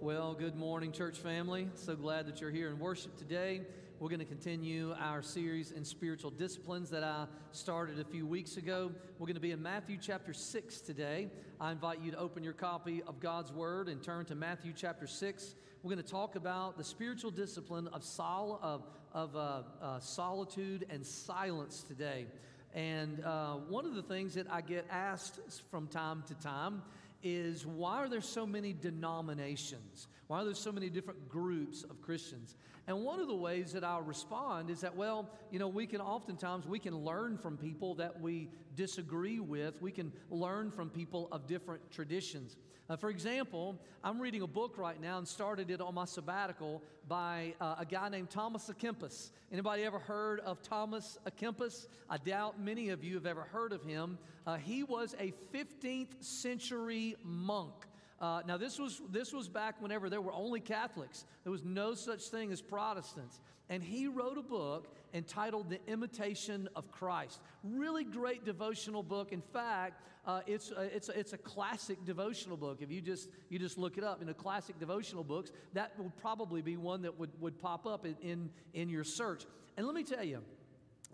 Well, good morning, church family. So glad that you're here in worship today. We're going to continue our series in spiritual disciplines that I started a few weeks ago. We're going to be in Matthew chapter 6 today. I invite you to open your copy of God's Word and turn to Matthew chapter 6. We're going to talk about the spiritual discipline of, sol- of, of uh, uh, solitude and silence today. And uh, one of the things that I get asked from time to time is why are there so many denominations? Why are there so many different groups of Christians? And one of the ways that I'll respond is that, well, you know, we can oftentimes, we can learn from people that we disagree with. We can learn from people of different traditions. Uh, for example, I'm reading a book right now and started it on my sabbatical by uh, a guy named Thomas à Kempis. Anybody ever heard of Thomas à Kempis? I doubt many of you have ever heard of him. Uh, he was a 15th century monk. Uh, now, this was, this was back whenever there were only Catholics. There was no such thing as Protestants. And he wrote a book entitled The Imitation of Christ. Really great devotional book. In fact, uh, it's, a, it's, a, it's a classic devotional book. If you just, you just look it up in the classic devotional books, that would probably be one that would, would pop up in, in, in your search. And let me tell you,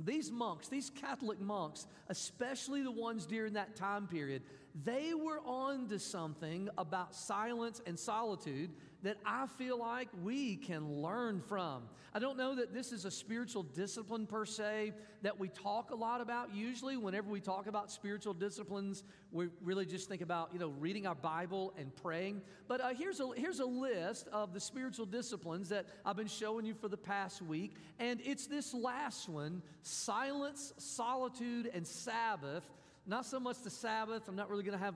these monks, these Catholic monks, especially the ones during that time period, they were on to something about silence and solitude that I feel like we can learn from. I don't know that this is a spiritual discipline per se that we talk a lot about. Usually, whenever we talk about spiritual disciplines, we really just think about you know reading our Bible and praying. But uh, here's a here's a list of the spiritual disciplines that I've been showing you for the past week, and it's this last one: silence, solitude, and Sabbath. Not so much the Sabbath. I'm not really going to have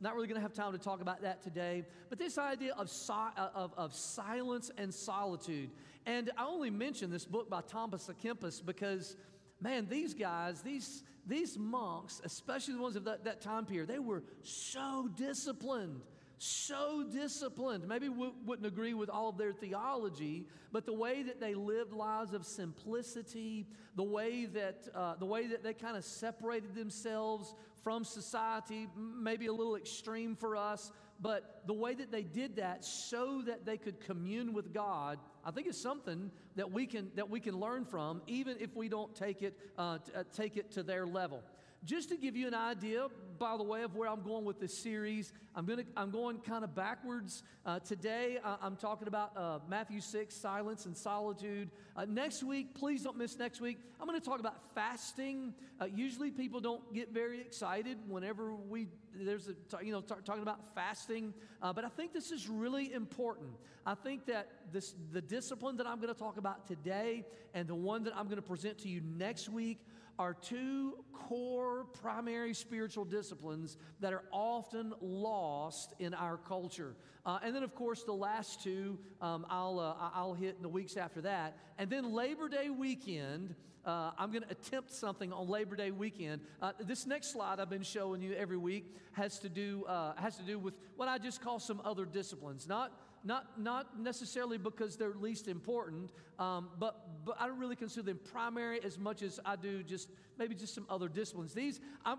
not really going to have time to talk about that today. But this idea of, uh, of, of silence and solitude. And I only mention this book by Thomas à Kempis because, man, these guys, these, these monks, especially the ones of that, that time period, they were so disciplined so disciplined. Maybe we wouldn't agree with all of their theology, but the way that they lived lives of simplicity, the way that uh, the way that they kind of separated themselves from society, maybe a little extreme for us, but the way that they did that so that they could commune with God, I think is something that we can, that we can learn from, even if we don't take it, uh, t- uh, take it to their level. Just to give you an idea, by the way, of where I'm going with this series, I'm, gonna, I'm going kind of backwards. Uh, today, uh, I'm talking about uh, Matthew 6, silence and solitude. Uh, next week, please don't miss next week, I'm going to talk about fasting. Uh, usually, people don't get very excited whenever we, there's a, you know, t- talking about fasting, uh, but I think this is really important. I think that this, the discipline that I'm going to talk about today and the one that I'm going to present to you next week are two core primary spiritual disciplines that are often lost in our culture. Uh, and then, of course, the last two um, I'll, uh, I'll hit in the weeks after that. And then Labor Day weekend, uh, I'm going to attempt something on Labor Day weekend. Uh, this next slide I've been showing you every week has to do, uh, has to do with what I just call some other disciplines. Not not, not necessarily because they're least important, um, but, but I don't really consider them primary as much as I do just maybe just some other disciplines. These, I'm,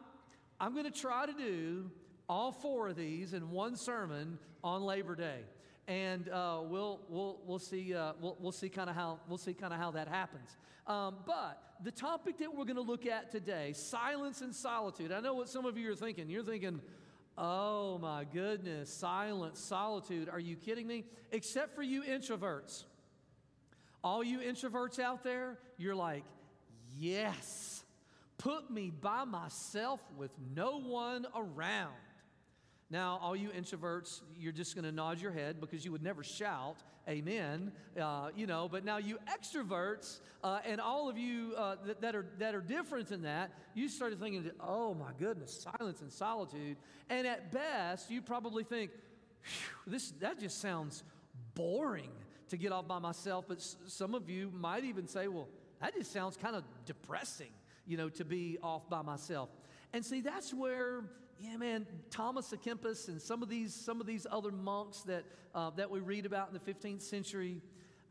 I'm going to try to do all four of these in one sermon on Labor Day. And uh, we'll, we'll, we'll see, uh, we'll, we'll see kind of how, we'll see how that happens. Um, but the topic that we're going to look at today, silence and solitude. I know what some of you are thinking. You're thinking, Oh my goodness, silence, solitude. Are you kidding me? Except for you introverts. All you introverts out there, you're like, yes, put me by myself with no one around. Now, all you introverts, you're just going to nod your head because you would never shout, Amen. Uh, you know, but now you extroverts uh, and all of you uh, that, that, are, that are different than that, you started thinking, oh my goodness, silence and solitude. And at best, you probably think, this, that just sounds boring to get off by myself. But s- some of you might even say, well, that just sounds kind of depressing, you know, to be off by myself. And see, that's where, yeah, man, Thomas à Kempis and some of these, some of these other monks that, uh, that we read about in the 15th century,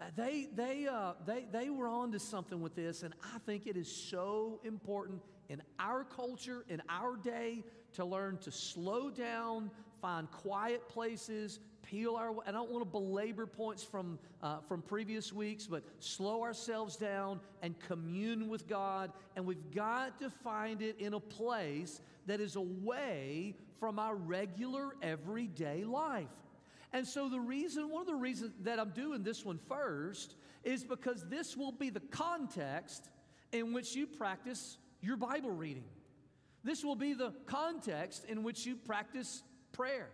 uh, they, they, uh, they, they were on to something with this, and I think it is so important in our culture, in our day, to learn to slow down, find quiet places, peel our. I don't want to belabor points from uh, from previous weeks, but slow ourselves down and commune with God. And we've got to find it in a place that is away from our regular everyday life. And so the reason, one of the reasons that I'm doing this one first is because this will be the context in which you practice your Bible reading. This will be the context in which you practice prayer.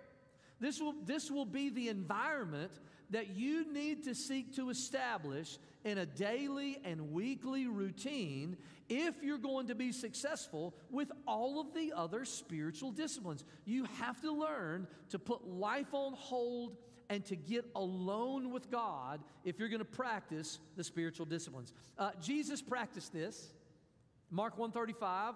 This will, this will be the environment that you need to seek to establish in a daily and weekly routine if you're going to be successful with all of the other spiritual disciplines. You have to learn to put life on hold and to get alone with God if you're going to practice the spiritual disciplines. Uh, Jesus practiced this. Mark 135,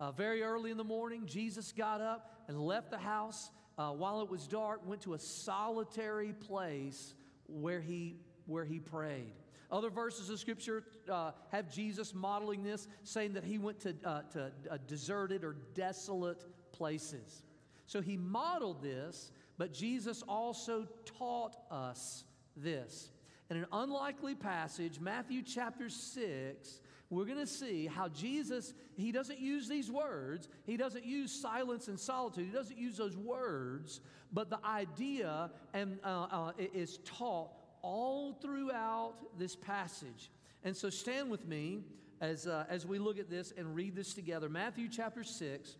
uh, very early in the morning, Jesus got up and left the house uh, while it was dark, went to a solitary place where he, where he prayed. Other verses of Scripture uh, have Jesus modeling this, saying that he went to, uh, to uh, deserted or desolate places. So he modeled this, but Jesus also taught us this. In an unlikely passage, Matthew chapter 6, we're going to see how Jesus, he doesn't use these words. He doesn't use silence and solitude. He doesn't use those words, but the idea and, uh, uh, is taught all throughout this passage. And so stand with me as, uh, as we look at this and read this together. Matthew chapter 6.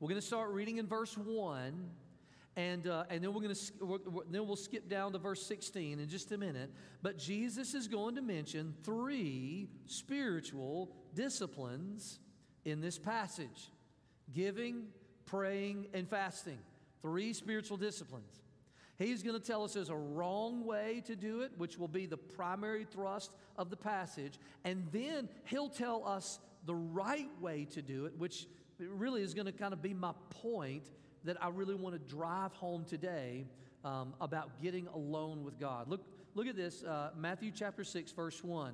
We're going to start reading in verse 1. And, uh, and then we're going to then we'll skip down to verse 16 in just a minute. But Jesus is going to mention three spiritual disciplines in this passage: giving, praying, and fasting. Three spiritual disciplines. He's going to tell us there's a wrong way to do it, which will be the primary thrust of the passage. And then he'll tell us the right way to do it, which really is going to kind of be my point that I really want to drive home today um, about getting alone with God. Look, look at this uh, Matthew chapter 6, verse 1.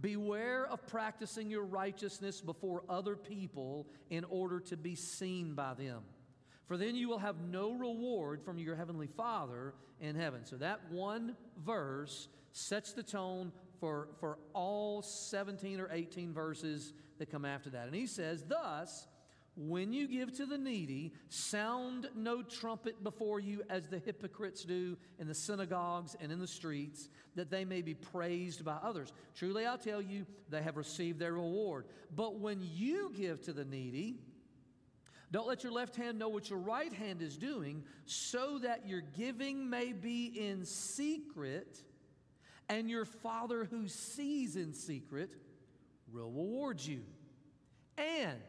Beware of practicing your righteousness before other people in order to be seen by them for then you will have no reward from your heavenly Father in heaven. So that one verse sets the tone for, for all 17 or 18 verses that come after that. And he says, Thus, when you give to the needy, sound no trumpet before you as the hypocrites do in the synagogues and in the streets, that they may be praised by others. Truly, I tell you, they have received their reward. But when you give to the needy, don't let your left hand know what your right hand is doing, so that your giving may be in secret, and your Father who sees in secret will reward you. And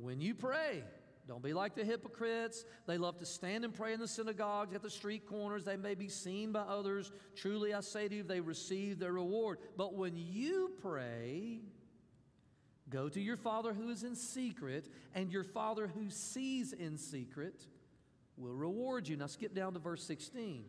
when you pray, don't be like the hypocrites. They love to stand and pray in the synagogues, at the street corners. They may be seen by others. Truly, I say to you, they receive their reward. But when you pray, Go to your Father who is in secret, and your Father who sees in secret will reward you. Now, skip down to verse 16.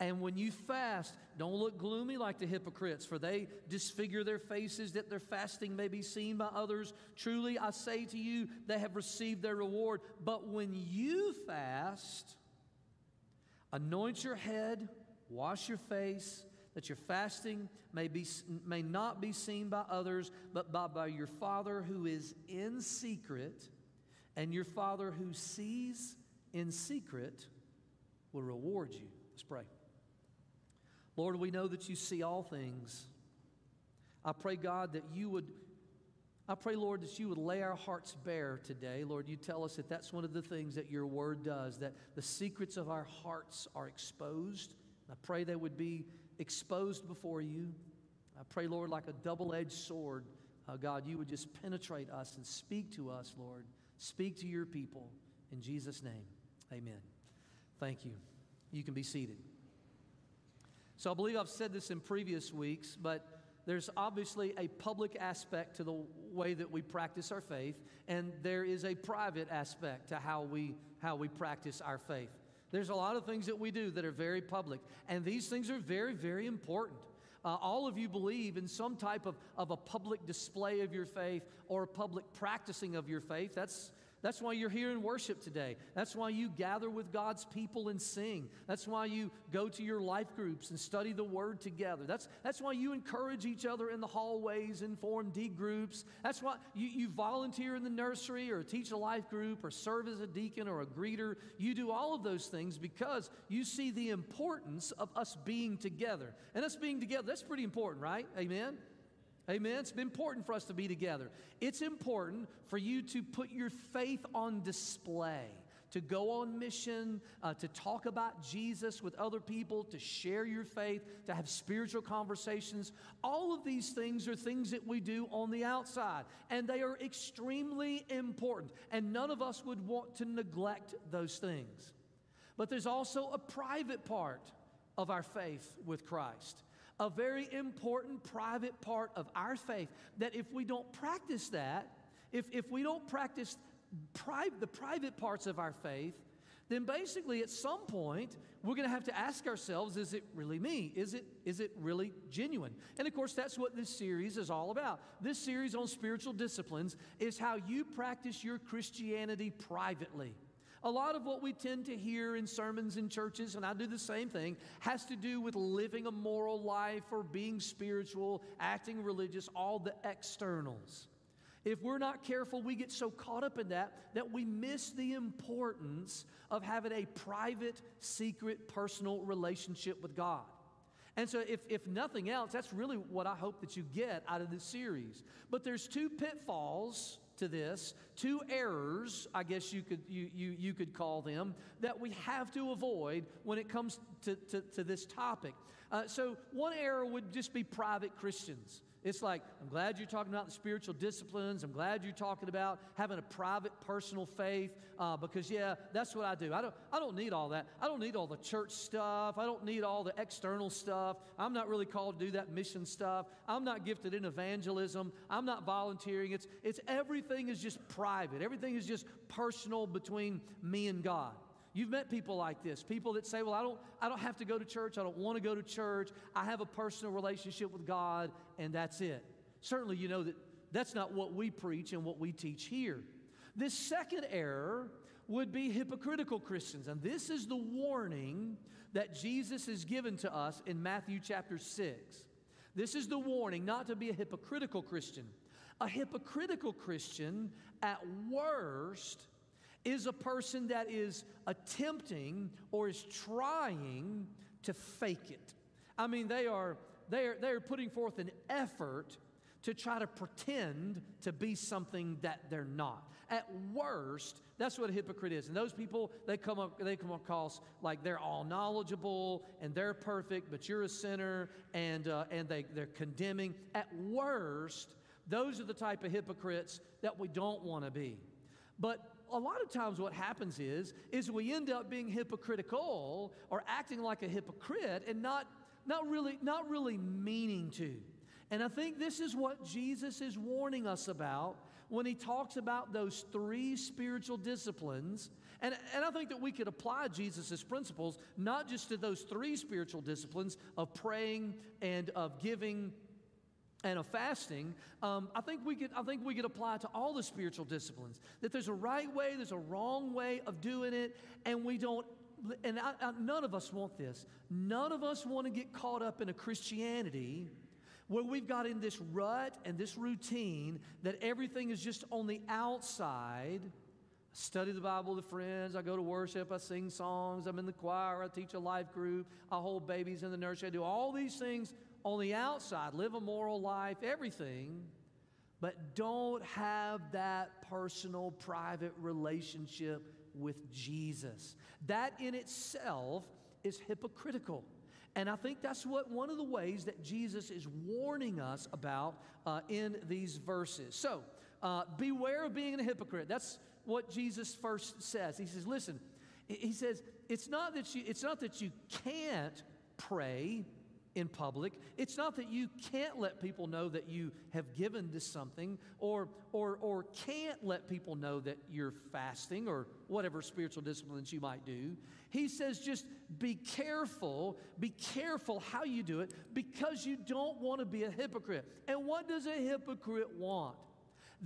And when you fast, don't look gloomy like the hypocrites, for they disfigure their faces that their fasting may be seen by others. Truly, I say to you, they have received their reward. But when you fast, anoint your head, wash your face, that your fasting may, be, may not be seen by others, but by, by your Father who is in secret, and your Father who sees in secret will reward you. Let's pray. Lord, we know that you see all things. I pray, God, that you would, I pray, Lord, that you would lay our hearts bare today. Lord, you tell us that that's one of the things that your word does, that the secrets of our hearts are exposed. I pray they would be exposed before you. I pray, Lord, like a double edged sword, uh, God, you would just penetrate us and speak to us, Lord. Speak to your people. In Jesus' name, amen. Thank you. You can be seated. So I believe I've said this in previous weeks, but there's obviously a public aspect to the way that we practice our faith, and there is a private aspect to how we, how we practice our faith. There's a lot of things that we do that are very public, and these things are very, very important. Uh, all of you believe in some type of, of a public display of your faith or a public practicing of your faith. That's, that's why you're here in worship today. That's why you gather with God's people and sing. That's why you go to your life groups and study the Word together. That's, that's why you encourage each other in the hallways and form D groups. That's why you, you volunteer in the nursery or teach a life group or serve as a deacon or a greeter. You do all of those things because you see the importance of us being together. And us being together, that's pretty important, right? Amen? Amen. It's important for us to be together. It's important for you to put your faith on display, to go on mission, uh, to talk about Jesus with other people, to share your faith, to have spiritual conversations. All of these things are things that we do on the outside, and they are extremely important. And none of us would want to neglect those things. But there's also a private part of our faith with Christ a very important private part of our faith that if we don't practice that, if, if we don't practice pri- the private parts of our faith, then basically at some point we're going to have to ask ourselves is it really me? Is it is it really genuine? And of course that's what this series is all about. This series on spiritual disciplines is how you practice your christianity privately a lot of what we tend to hear in sermons in churches, and I do the same thing, has to do with living a moral life or being spiritual, acting religious, all the externals. If we're not careful, we get so caught up in that that we miss the importance of having a private, secret, personal relationship with God. And so, if, if nothing else, that's really what I hope that you get out of this series. But there's two pitfalls to this, two errors, I guess you could, you, you, you could call them, that we have to avoid when it comes to, to, to this topic. Uh, so, one error would just be private Christians. It's like, I'm glad you're talking about the spiritual disciplines. I'm glad you're talking about having a private, personal faith uh, because, yeah, that's what I do. I don't, I don't need all that. I don't need all the church stuff. I don't need all the external stuff. I'm not really called to do that mission stuff. I'm not gifted in evangelism. I'm not volunteering. It's, it's everything is just private, everything is just personal between me and God. You've met people like this, people that say, Well, I don't, I don't have to go to church. I don't want to go to church. I have a personal relationship with God, and that's it. Certainly, you know that that's not what we preach and what we teach here. This second error would be hypocritical Christians. And this is the warning that Jesus has given to us in Matthew chapter 6. This is the warning not to be a hypocritical Christian. A hypocritical Christian, at worst, is a person that is attempting or is trying to fake it. I mean, they are, they are, they are putting forth an effort to try to pretend to be something that they're not. At worst, that's what a hypocrite is. And those people, they come up, they come across like they're all knowledgeable and they're perfect, but you're a sinner, and uh, and they they're condemning. At worst, those are the type of hypocrites that we don't want to be. But a lot of times what happens is is we end up being hypocritical or acting like a hypocrite and not not really not really meaning to. And i think this is what jesus is warning us about when he talks about those three spiritual disciplines. And, and i think that we could apply jesus' principles not just to those three spiritual disciplines of praying and of giving and of fasting, um, I think we could I think we could apply to all the spiritual disciplines. That there's a right way, there's a wrong way of doing it, and we don't. And I, I, none of us want this. None of us want to get caught up in a Christianity where we've got in this rut and this routine that everything is just on the outside. I study the Bible with friends. I go to worship. I sing songs. I'm in the choir. I teach a life group. I hold babies in the nursery. I do all these things on the outside, live a moral life, everything, but don't have that personal, private relationship with Jesus. That in itself is hypocritical. And I think that's what one of the ways that Jesus is warning us about uh, in these verses. So, uh, beware of being a hypocrite. That's what Jesus first says. He says, "Listen," he says, "It's not that you. It's not that you can't pray in public. It's not that you can't let people know that you have given to something or, or, or can't let people know that you're fasting or whatever spiritual disciplines you might do. He says just be careful, be careful how you do it because you don't want to be a hypocrite. And what does a hypocrite want?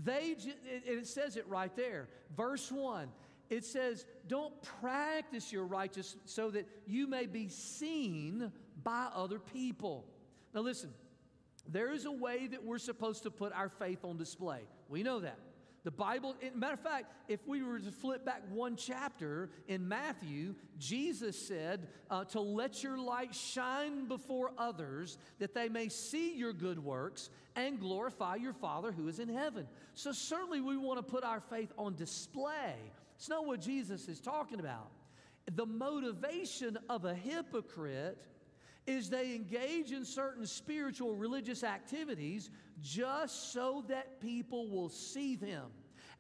They, and it says it right there. Verse 1 it says, Don't practice your righteousness so that you may be seen by other people. Now, listen, there is a way that we're supposed to put our faith on display. We know that. The Bible, matter of fact, if we were to flip back one chapter in Matthew, Jesus said uh, to let your light shine before others that they may see your good works and glorify your Father who is in heaven. So, certainly, we want to put our faith on display. It's not what Jesus is talking about. The motivation of a hypocrite is they engage in certain spiritual religious activities just so that people will see them.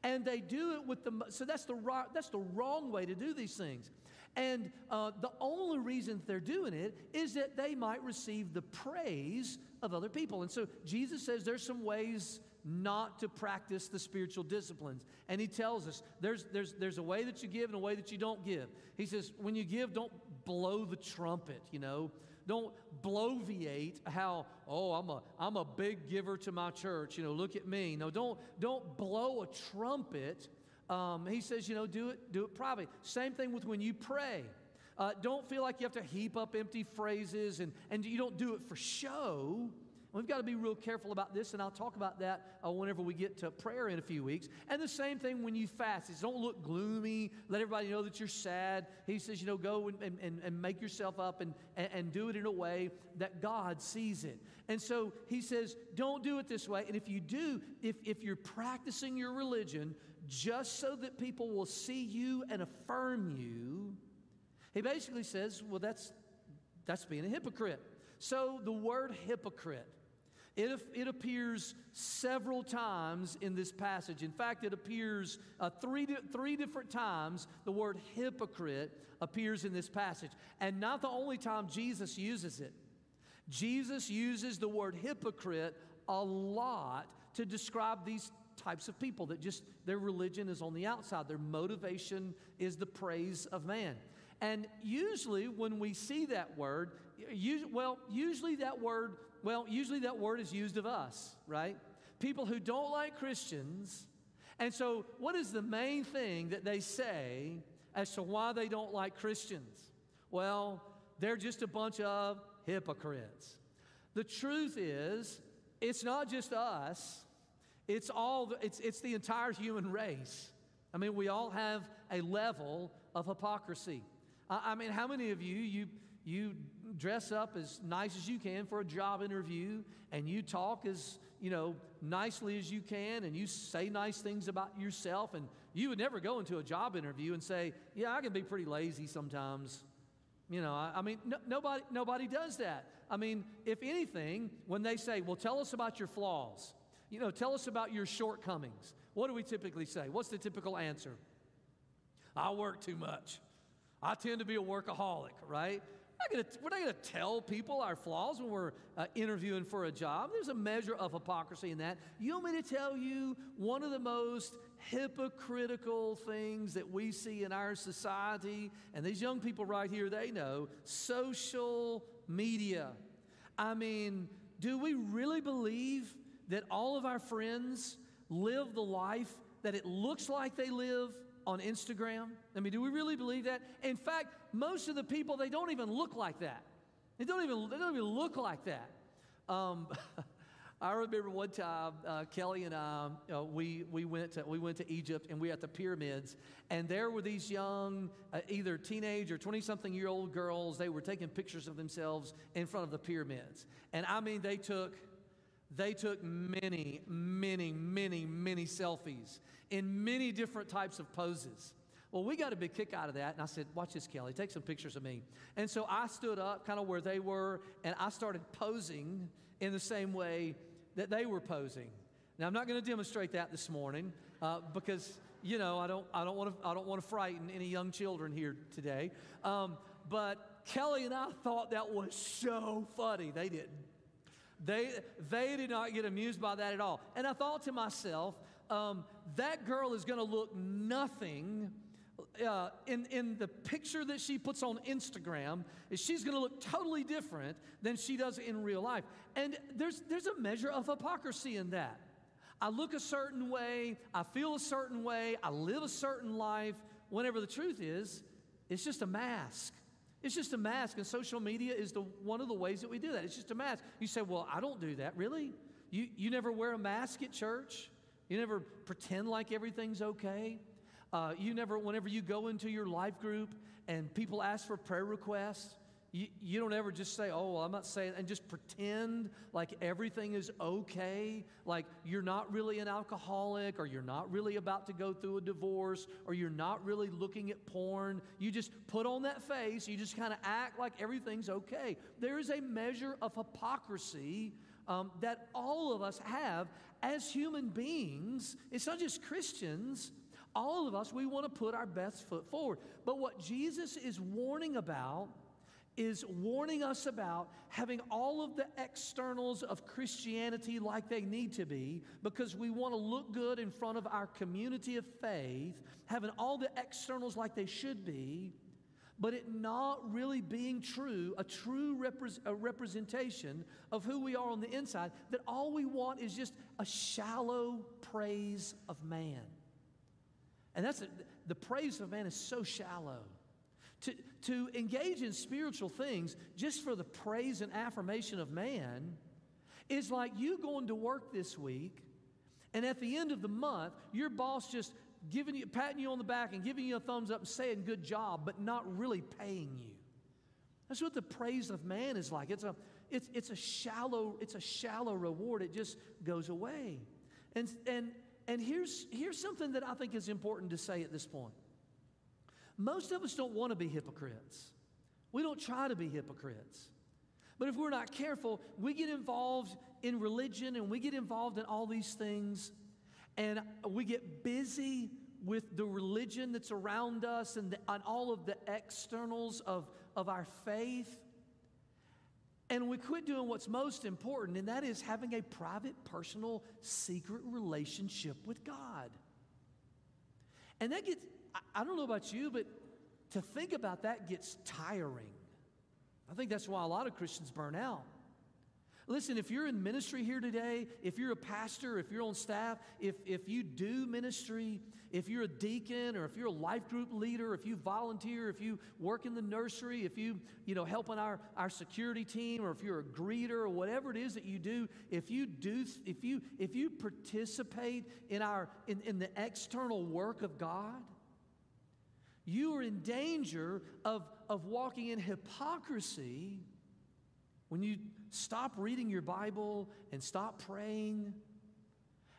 And they do it with the so that's the that's the wrong way to do these things. And uh, the only reason they're doing it is that they might receive the praise of other people. And so Jesus says there's some ways not to practice the spiritual disciplines. And he tells us there's, there's, there's a way that you give and a way that you don't give. He says, when you give, don't blow the trumpet, you know. Don't bloviate how, oh, I'm a, I'm a big giver to my church, you know, look at me. No, don't, don't blow a trumpet. Um, he says, you know, do it, do it privately. Same thing with when you pray. Uh, don't feel like you have to heap up empty phrases and, and you don't do it for show. We've got to be real careful about this, and I'll talk about that uh, whenever we get to prayer in a few weeks. And the same thing when you fast is don't look gloomy, let everybody know that you're sad. He says, you know, go and, and, and make yourself up and, and, and do it in a way that God sees it. And so he says, don't do it this way. And if you do, if, if you're practicing your religion just so that people will see you and affirm you, he basically says, well, that's, that's being a hypocrite. So the word hypocrite it, it appears several times in this passage. In fact, it appears uh, three, three different times the word hypocrite appears in this passage. And not the only time Jesus uses it. Jesus uses the word hypocrite a lot to describe these types of people that just their religion is on the outside, their motivation is the praise of man. And usually, when we see that word, well, usually that word well, usually that word is used of us, right? People who don't like Christians. And so, what is the main thing that they say as to why they don't like Christians? Well, they're just a bunch of hypocrites. The truth is, it's not just us, it's all the, it's, it's the entire human race. I mean, we all have a level of hypocrisy. I, I mean, how many of you, you, you dress up as nice as you can for a job interview and you talk as you know nicely as you can and you say nice things about yourself and you would never go into a job interview and say yeah i can be pretty lazy sometimes. You know i, I mean no, nobody nobody does that. I mean if anything when they say well tell us about your flaws you know tell us about your shortcomings what do we typically say? What's the typical answer? I work too much. I tend to be a workaholic right we're not going to tell people our flaws when we're uh, interviewing for a job. There's a measure of hypocrisy in that. You want me to tell you one of the most hypocritical things that we see in our society? And these young people right here, they know social media. I mean, do we really believe that all of our friends live the life that it looks like they live on Instagram? I mean, do we really believe that? In fact, most of the people, they don't even look like that. They don't even, they don't even look like that. Um, I remember one time uh, Kelly and I uh, we we went to we went to Egypt and we were at the pyramids and there were these young uh, either teenage or twenty something year old girls they were taking pictures of themselves in front of the pyramids and I mean they took they took many many many many selfies in many different types of poses. Well, we got a big kick out of that. And I said, Watch this, Kelly. Take some pictures of me. And so I stood up kind of where they were, and I started posing in the same way that they were posing. Now, I'm not going to demonstrate that this morning uh, because, you know, I don't, I don't want to I don't want to frighten any young children here today. Um, but Kelly and I thought that was so funny. They didn't. They, they did not get amused by that at all. And I thought to myself, um, that girl is going to look nothing uh, in, in the picture that she puts on Instagram, is she's going to look totally different than she does in real life. And there's, there's a measure of hypocrisy in that. I look a certain way, I feel a certain way, I live a certain life, whenever the truth is, it's just a mask. It's just a mask, and social media is the, one of the ways that we do that. It's just a mask. You say, Well, I don't do that. Really? You, you never wear a mask at church? You never pretend like everything's okay? Uh, you never, whenever you go into your life group and people ask for prayer requests, you, you don't ever just say, oh, well, I'm not saying, and just pretend like everything is okay, like you're not really an alcoholic, or you're not really about to go through a divorce, or you're not really looking at porn. You just put on that face, you just kind of act like everything's okay. There is a measure of hypocrisy um, that all of us have as human beings. It's not just Christians all of us, we want to put our best foot forward. But what Jesus is warning about is warning us about having all of the externals of Christianity like they need to be because we want to look good in front of our community of faith, having all the externals like they should be, but it not really being true, a true repre- a representation of who we are on the inside, that all we want is just a shallow praise of man. And that's a, the praise of man is so shallow. To, to engage in spiritual things just for the praise and affirmation of man is like you going to work this week, and at the end of the month, your boss just giving you, patting you on the back and giving you a thumbs up and saying good job, but not really paying you. That's what the praise of man is like. It's a, it's, it's a shallow, it's a shallow reward. It just goes away. And, and and here's, here's something that I think is important to say at this point. Most of us don't want to be hypocrites. We don't try to be hypocrites. But if we're not careful, we get involved in religion and we get involved in all these things and we get busy with the religion that's around us and, the, and all of the externals of, of our faith. And we quit doing what's most important, and that is having a private, personal, secret relationship with God. And that gets, I don't know about you, but to think about that gets tiring. I think that's why a lot of Christians burn out. Listen, if you're in ministry here today, if you're a pastor, if you're on staff, if, if you do ministry, if you're a deacon or if you're a life group leader, if you volunteer, if you work in the nursery, if you, you know, help on our, our security team, or if you're a greeter or whatever it is that you do, if you do, if you, if you participate in our, in, in the external work of God, you are in danger of, of walking in hypocrisy when you stop reading your Bible and stop praying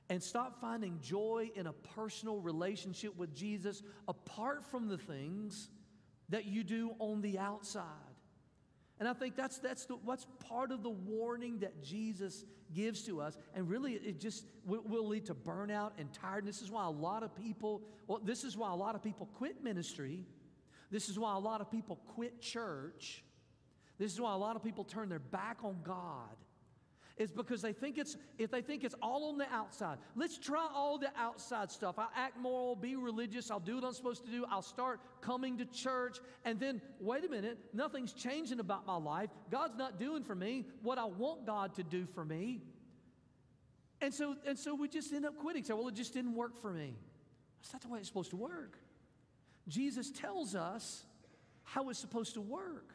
and stop finding joy in a personal relationship with Jesus apart from the things that you do on the outside. And I think that's, that's the, what's part of the warning that Jesus gives to us. And really, it just will, will lead to burnout and tiredness. This is why a lot of people, well, this is why a lot of people quit ministry. This is why a lot of people quit church. This is why a lot of people turn their back on God is because they think it's if they think it's all on the outside. Let's try all the outside stuff. I'll act moral, be religious, I'll do what I'm supposed to do, I'll start coming to church, and then wait a minute, nothing's changing about my life. God's not doing for me what I want God to do for me. And so, and so we just end up quitting. Say, well, it just didn't work for me. That's not the way it's supposed to work. Jesus tells us how it's supposed to work.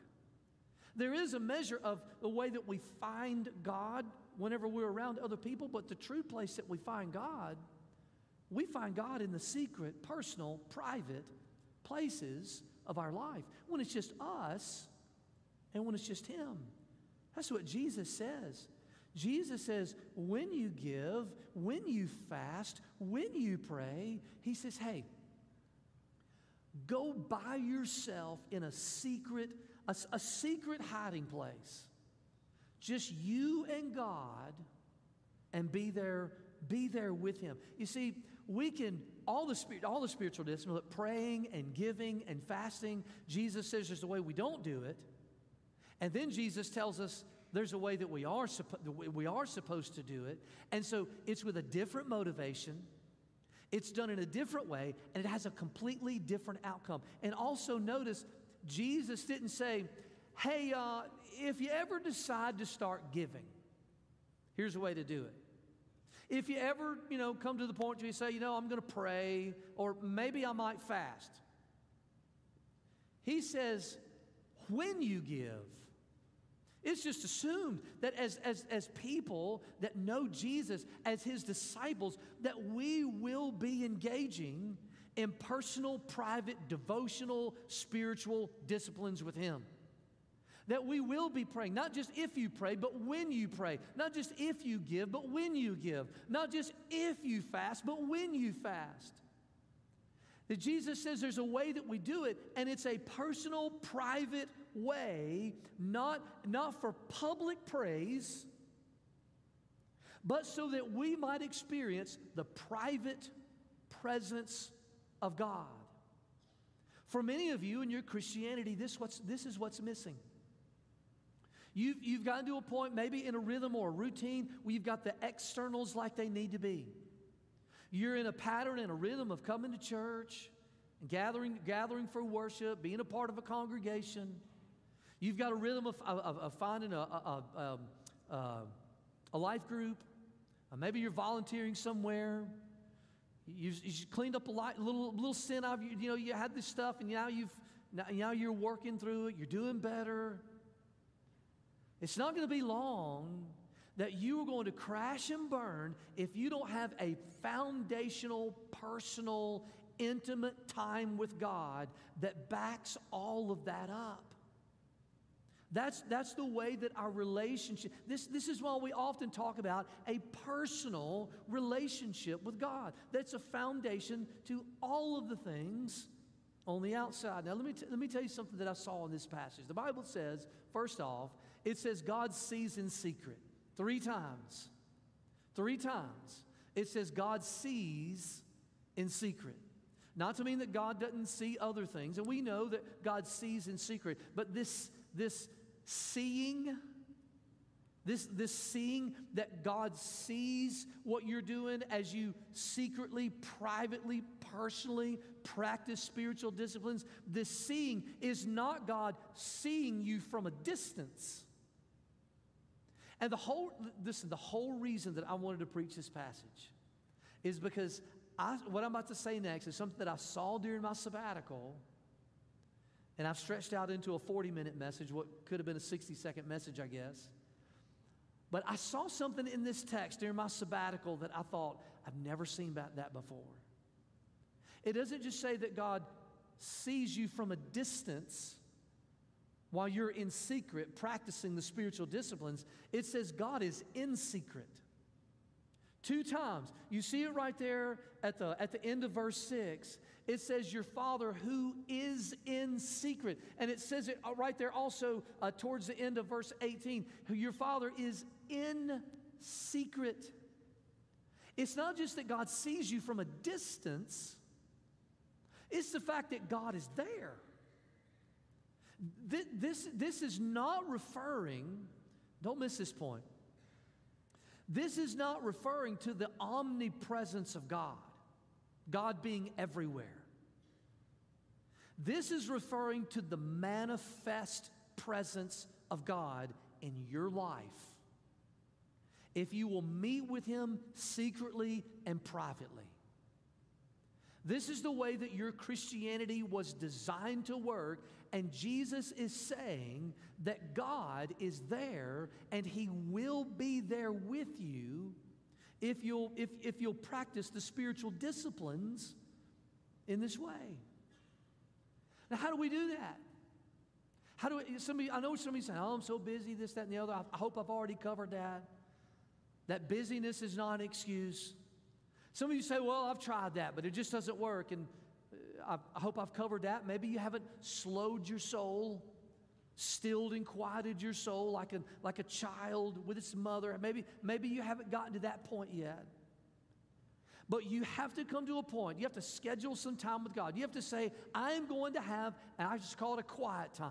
There is a measure of the way that we find God whenever we're around other people, but the true place that we find God, we find God in the secret, personal, private places of our life when it's just us and when it's just Him. That's what Jesus says. Jesus says, when you give, when you fast, when you pray, He says, hey, go by yourself in a secret a, a secret hiding place. Just you and God, and be there, be there with Him. You see, we can all the spirit, all the spiritual disciplines, praying and giving and fasting. Jesus says there's a way we don't do it. And then Jesus tells us there's a way that we are, we are supposed to do it. And so it's with a different motivation. It's done in a different way, and it has a completely different outcome. And also notice, Jesus didn't say, hey, uh, if you ever decide to start giving, here's a way to do it. If you ever, you know, come to the point where you say, you know, I'm going to pray, or maybe I might fast. He says, when you give, it's just assumed that as, as, as people that know Jesus, as his disciples, that we will be engaging in personal, private, devotional, spiritual disciplines with him. That we will be praying, not just if you pray, but when you pray. Not just if you give, but when you give. Not just if you fast, but when you fast. That Jesus says there's a way that we do it, and it's a personal, private way, not, not for public praise, but so that we might experience the private presence of God. For many of you in your Christianity, this, what's, this is what's missing. You've, you've gotten to a point, maybe in a rhythm or a routine, where you've got the externals like they need to be. You're in a pattern and a rhythm of coming to church, and gathering, gathering for worship, being a part of a congregation. You've got a rhythm of, of, of finding a, a, a, um, a life group. Uh, maybe you're volunteering somewhere. You've, you've cleaned up a lot, little, little sin out of you. You know, you had this stuff, and now you've now, now you're working through it. You're doing better. It's not going to be long that you are going to crash and burn if you don't have a foundational, personal, intimate time with God that backs all of that up. That's, that's the way that our relationship, this, this is why we often talk about a personal relationship with God. That's a foundation to all of the things on the outside. Now, let me, t- let me tell you something that I saw in this passage. The Bible says, first off, it says God sees in secret. Three times. Three times. It says God sees in secret. Not to mean that God doesn't see other things, and we know that God sees in secret, but this, this seeing, this, this seeing that God sees what you're doing as you secretly, privately, personally practice spiritual disciplines, this seeing is not God seeing you from a distance. And the whole, listen, the whole reason that I wanted to preach this passage is because I, what I'm about to say next is something that I saw during my sabbatical, and I've stretched out into a 40 minute message, what could have been a 60 second message, I guess. But I saw something in this text during my sabbatical that I thought, I've never seen that before. It doesn't just say that God sees you from a distance while you're in secret practicing the spiritual disciplines, it says God is in secret. Two times. You see it right there at the, at the end of verse 6. It says, Your Father who is in secret. And it says it uh, right there also uh, towards the end of verse 18. Your Father is in secret. It's not just that God sees you from a distance, it's the fact that God is there. This, this, this is not referring, don't miss this point. This is not referring to the omnipresence of God, God being everywhere. This is referring to the manifest presence of God in your life. If you will meet with Him secretly and privately. This is the way that your Christianity was designed to work, and Jesus is saying that God is there and He will be there with you if you'll, if, if you'll practice the spiritual disciplines in this way. Now, how do we do that? How do we, somebody, I know somebody saying, oh, I'm so busy, this, that, and the other. I, hope I've already covered that. That busyness is not an excuse. Some of you say, well, I've tried that, but it just doesn't work. And I, hope I've covered that. Maybe you haven't slowed your soul, stilled and quieted your soul like a, like a child with its mother. Maybe, maybe you haven't gotten to that point yet. But you have to come to a point, you have to schedule some time with God. You have to say, I am going to have, and I just call it a quiet time.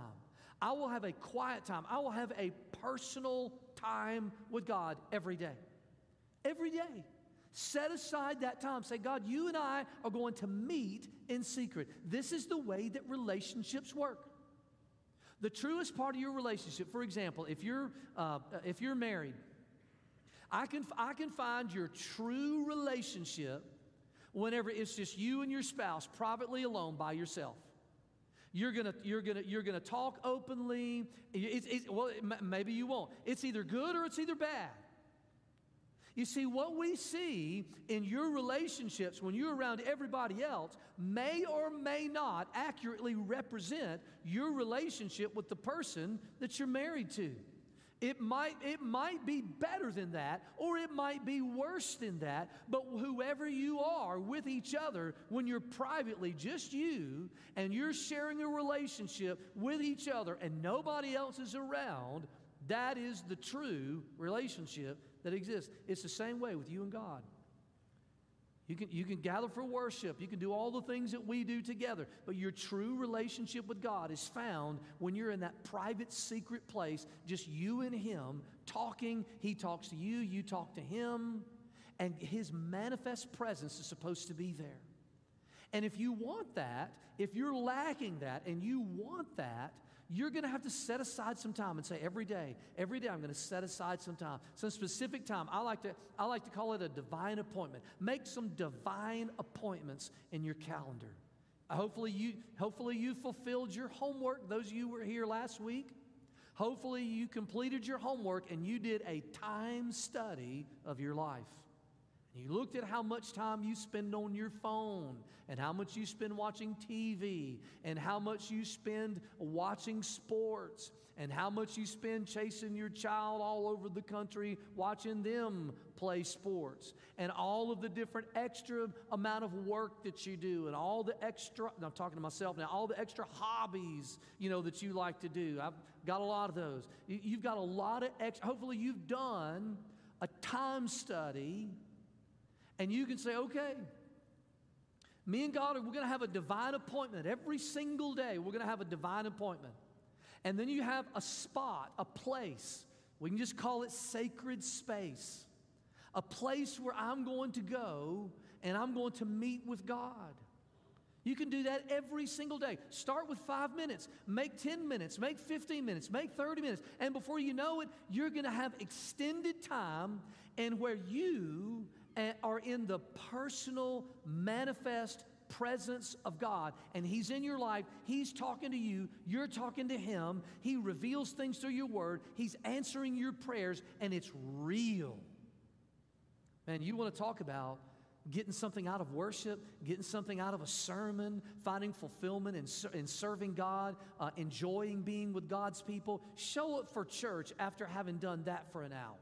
I will have a quiet time. I will have a personal time with God every day. Every day. Set aside that time. Say, God, you and I are going to meet in secret. This is the way that relationships work. The truest part of your relationship, for example, if you're, uh, if you're married, I can, I can find your true relationship whenever it's just you and your spouse privately alone by yourself. You're gonna, you're gonna, you're gonna talk openly. It's, it's, well, maybe you won't. It's either good or it's either bad. You see, what we see in your relationships when you're around everybody else may or may not accurately represent your relationship with the person that you're married to. It might, it might be better than that, or it might be worse than that, but whoever you are with each other, when you're privately just you and you're sharing a relationship with each other and nobody else is around, that is the true relationship that exists. It's the same way with you and God. You can, you can gather for worship. You can do all the things that we do together. But your true relationship with God is found when you're in that private, secret place, just you and Him talking. He talks to you, you talk to Him. And His manifest presence is supposed to be there. And if you want that, if you're lacking that and you want that, you're going to have to set aside some time and say every day every day i'm going to set aside some time. Some specific time i like to i like to call it a divine appointment. Make some divine appointments in your calendar. Hopefully you hopefully you fulfilled your homework those of you were here last week. Hopefully you completed your homework and you did a time study of your life you looked at how much time you spend on your phone and how much you spend watching TV and how much you spend watching sports and how much you spend chasing your child all over the country watching them play sports and all of the different extra amount of work that you do and all the extra I'm talking to myself now all the extra hobbies you know that you like to do. I've got a lot of those. You've got a lot of extra hopefully you've done a time study and you can say, okay, me and God, we're going to have a divine appointment every single day. We're going to have a divine appointment. And then you have a spot, a place. We can just call it sacred space. A place where I'm going to go and I'm going to meet with God. You can do that every single day. Start with five minutes, make 10 minutes, make 15 minutes, make 30 minutes. And before you know it, you're going to have extended time and where you are in the personal, manifest presence of God and He's in your life, He's talking to you, you're talking to Him, He reveals things through your word, He's answering your prayers, and it's real. Man, you want to talk about getting something out of worship, getting something out of a sermon, finding fulfillment in, in serving God, uh, enjoying being with God's people. Show up for church after having done that for an hour.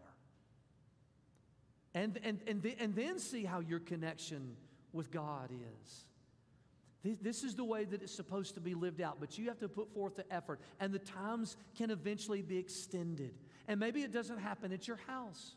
And, and, and, the, and then see how your connection with God is. This, this is the way that it's supposed to be lived out, but you have to put forth the effort, and the times can eventually be extended. And maybe it doesn't happen at your house.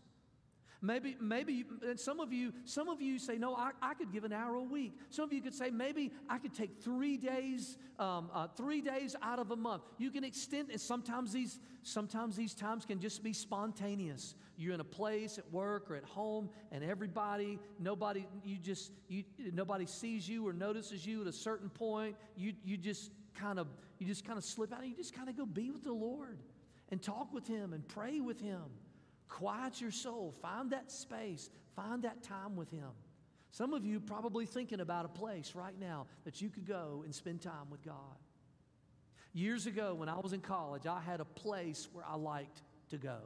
Maybe, maybe, some of you, some of you say, no, I, I could give an hour a week. Some of you could say, maybe I could take three days, um, uh, three days out of a month. You can extend, and sometimes these, sometimes these times can just be spontaneous. You're in a place at work or at home, and everybody, nobody, you just, you, nobody sees you or notices you at a certain point. You, you just kind of, you just kind of slip out, and you just kind of go be with the Lord and talk with Him and pray with Him. Quiet your soul. Find that space. Find that time with Him. Some of you probably thinking about a place right now that you could go and spend time with God. Years ago, when I was in college, I had a place where I liked to go.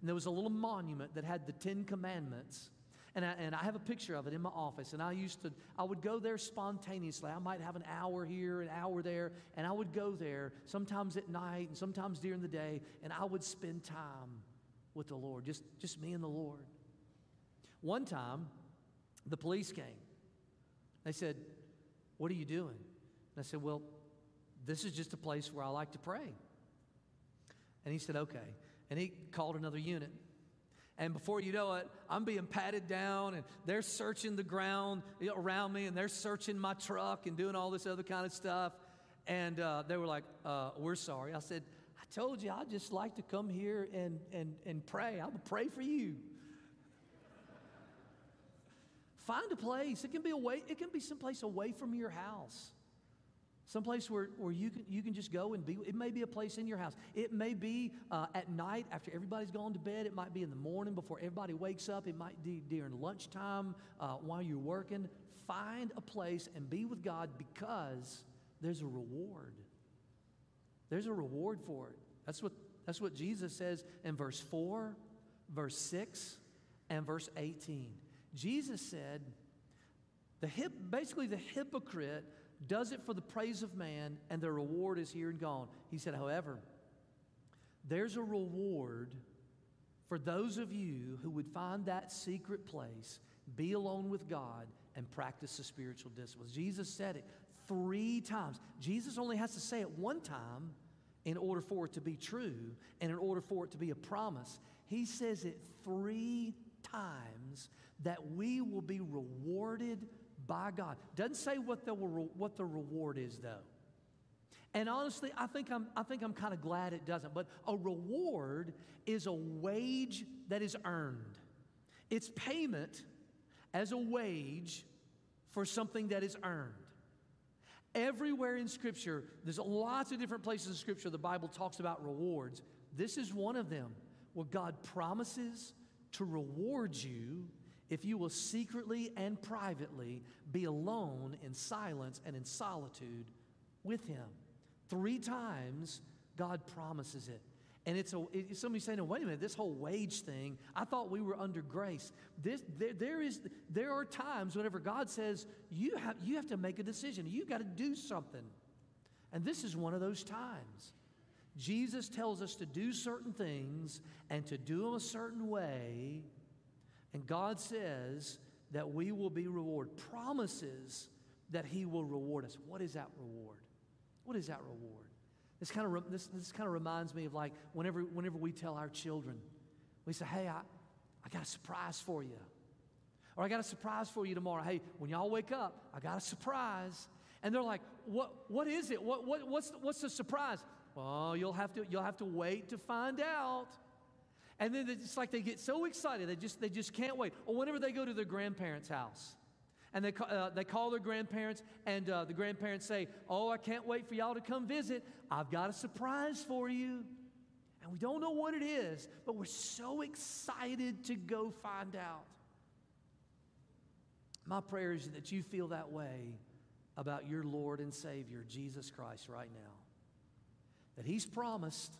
And there was a little monument that had the Ten Commandments. And I, and I have a picture of it in my office. And I used to, I would go there spontaneously. I might have an hour here, an hour there. And I would go there sometimes at night and sometimes during the day. And I would spend time with the Lord, just, just me and the Lord. One time, the police came. They said, What are you doing? And I said, Well, this is just a place where I like to pray. And he said, Okay. And he called another unit. And before you know it, I'm being patted down, and they're searching the ground around me, and they're searching my truck and doing all this other kind of stuff. and uh, they were like, uh, We're sorry. I said, I told you I'd just like to come here and, and, and pray. I will pray for you. Find a place. It can be away, it can be someplace away from your house. Someplace where, where you, can, you can just go and be. It may be a place in your house. It may be uh, at night after everybody's gone to bed. It might be in the morning before everybody wakes up. It might be during lunchtime uh, while you're working. Find a place and be with God because there's a reward. There's a reward for it. That's what, that's what Jesus says in verse 4, verse 6, and verse 18. Jesus said, the hip, basically, the hypocrite does it for the praise of man, and their reward is here and gone. He said, however, there's a reward for those of you who would find that secret place, be alone with God, and practice the spiritual disciplines. Jesus said it three times. Jesus only has to say it one time in order for it to be true and in order for it to be a promise. He says it three times that we will be rewarded by God. Doesn't say what the, what the reward is, though. And honestly, I think I'm, I think I'm kind of glad it doesn't. But a reward is a wage that is earned, it's payment as a wage for something that is earned. Everywhere in Scripture, there's lots of different places in Scripture the Bible talks about rewards. This is one of them where God promises to reward you if you will secretly and privately be alone in silence and in solitude with Him. Three times, God promises it. And it's a, it, somebody saying, wait a minute, this whole wage thing, I thought we were under grace. This, there, there, is, there are times whenever God says, you have, you have to make a decision. You've got to do something. And this is one of those times. Jesus tells us to do certain things and to do them a certain way and God says that we will be rewarded, promises that He will reward us. What is that reward? What is that reward? This kind of, this, this kind of reminds me of like whenever, whenever we tell our children, we say, hey, I, I got a surprise for you. Or I got a surprise for you tomorrow. Hey, when y'all wake up, I got a surprise. And they're like, what, what is it? What, what, what's, the, what's the surprise? Well, you'll have, to, you'll have to wait to find out. And then it's like they get so excited, they just, they just can't wait. Or whenever they go to their grandparents' house, and they, uh, they call their grandparents, and uh, the grandparents say, Oh, I can't wait for y'all to come visit. I've got a surprise for you. And we don't know what it is, but we're so excited to go find out. My prayer is that you feel that way about your Lord and Savior, Jesus Christ, right now. That He's promised,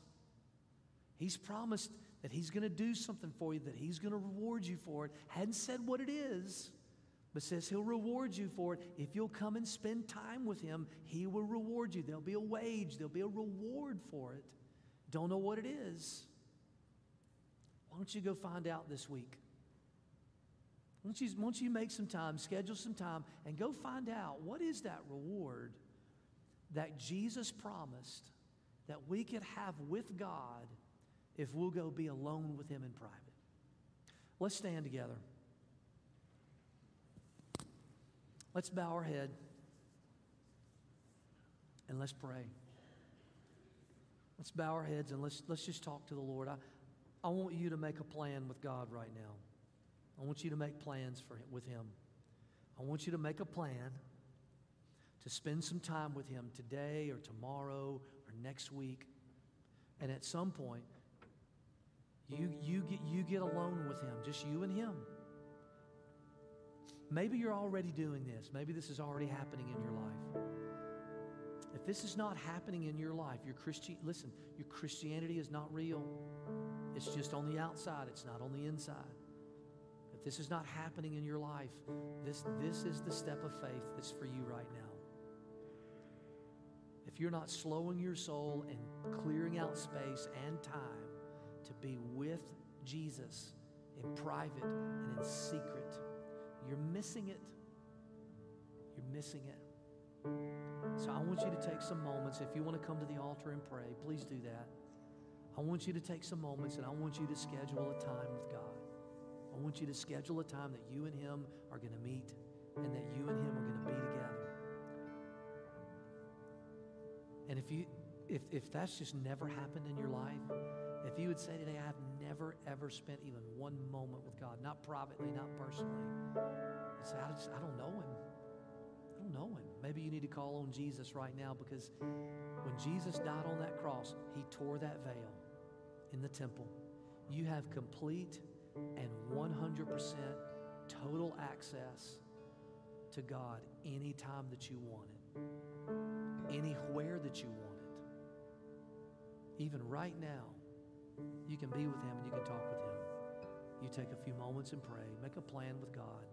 He's promised that He's going to do something for you, that He's going to reward you for it. Hadn't said what it is, but says He'll reward you for it. If you'll come and spend time with Him, He will reward you. There'll be a wage, there'll be a reward for it. Don't know what it is. Why don't you go find out this week? Why don't, you, why don't you make some time, schedule some time, and go find out what is that reward that Jesus promised that we could have with God if we'll go be alone with Him in private. Let's stand together. Let's bow our head and let's pray. Let's bow our heads and let's, let's just talk to the Lord. I, I want you to make a plan with God right now. I want you to make plans for him, with Him. I want you to make a plan to spend some time with Him today or tomorrow or next week. And at some point, you, you, get, you get alone with Him, just you and Him. Maybe you're already doing this. Maybe this is already happening in your life. If this is not happening in your life, your Christian listen, your Christianity is not real. It's just on the outside, it's not on the inside. If this is not happening in your life, this, this is the step of faith that's for you right now. If you're not slowing your soul and clearing out space and time to be with Jesus in private and in secret. You're missing it. You're missing it. So I want you to take some moments. If you want to come to the altar and pray, please do that. I want you to take some moments and I want you to schedule a time with God. I want you to schedule a time that you and Him are going to meet and that you and Him are going to be together. And if you if if that's just never happened in your life, if you would say today, I've never ever spent even one moment with God, not privately, not personally, say, I just I don't know him. I don't know him. Maybe you need to call on Jesus right now because when Jesus died on that cross, he tore that veil in the temple. You have complete and 100% total access to God anytime that you want it, anywhere that you want it. Even right now, you can be with Him and you can talk with Him. You take a few moments and pray, make a plan with God.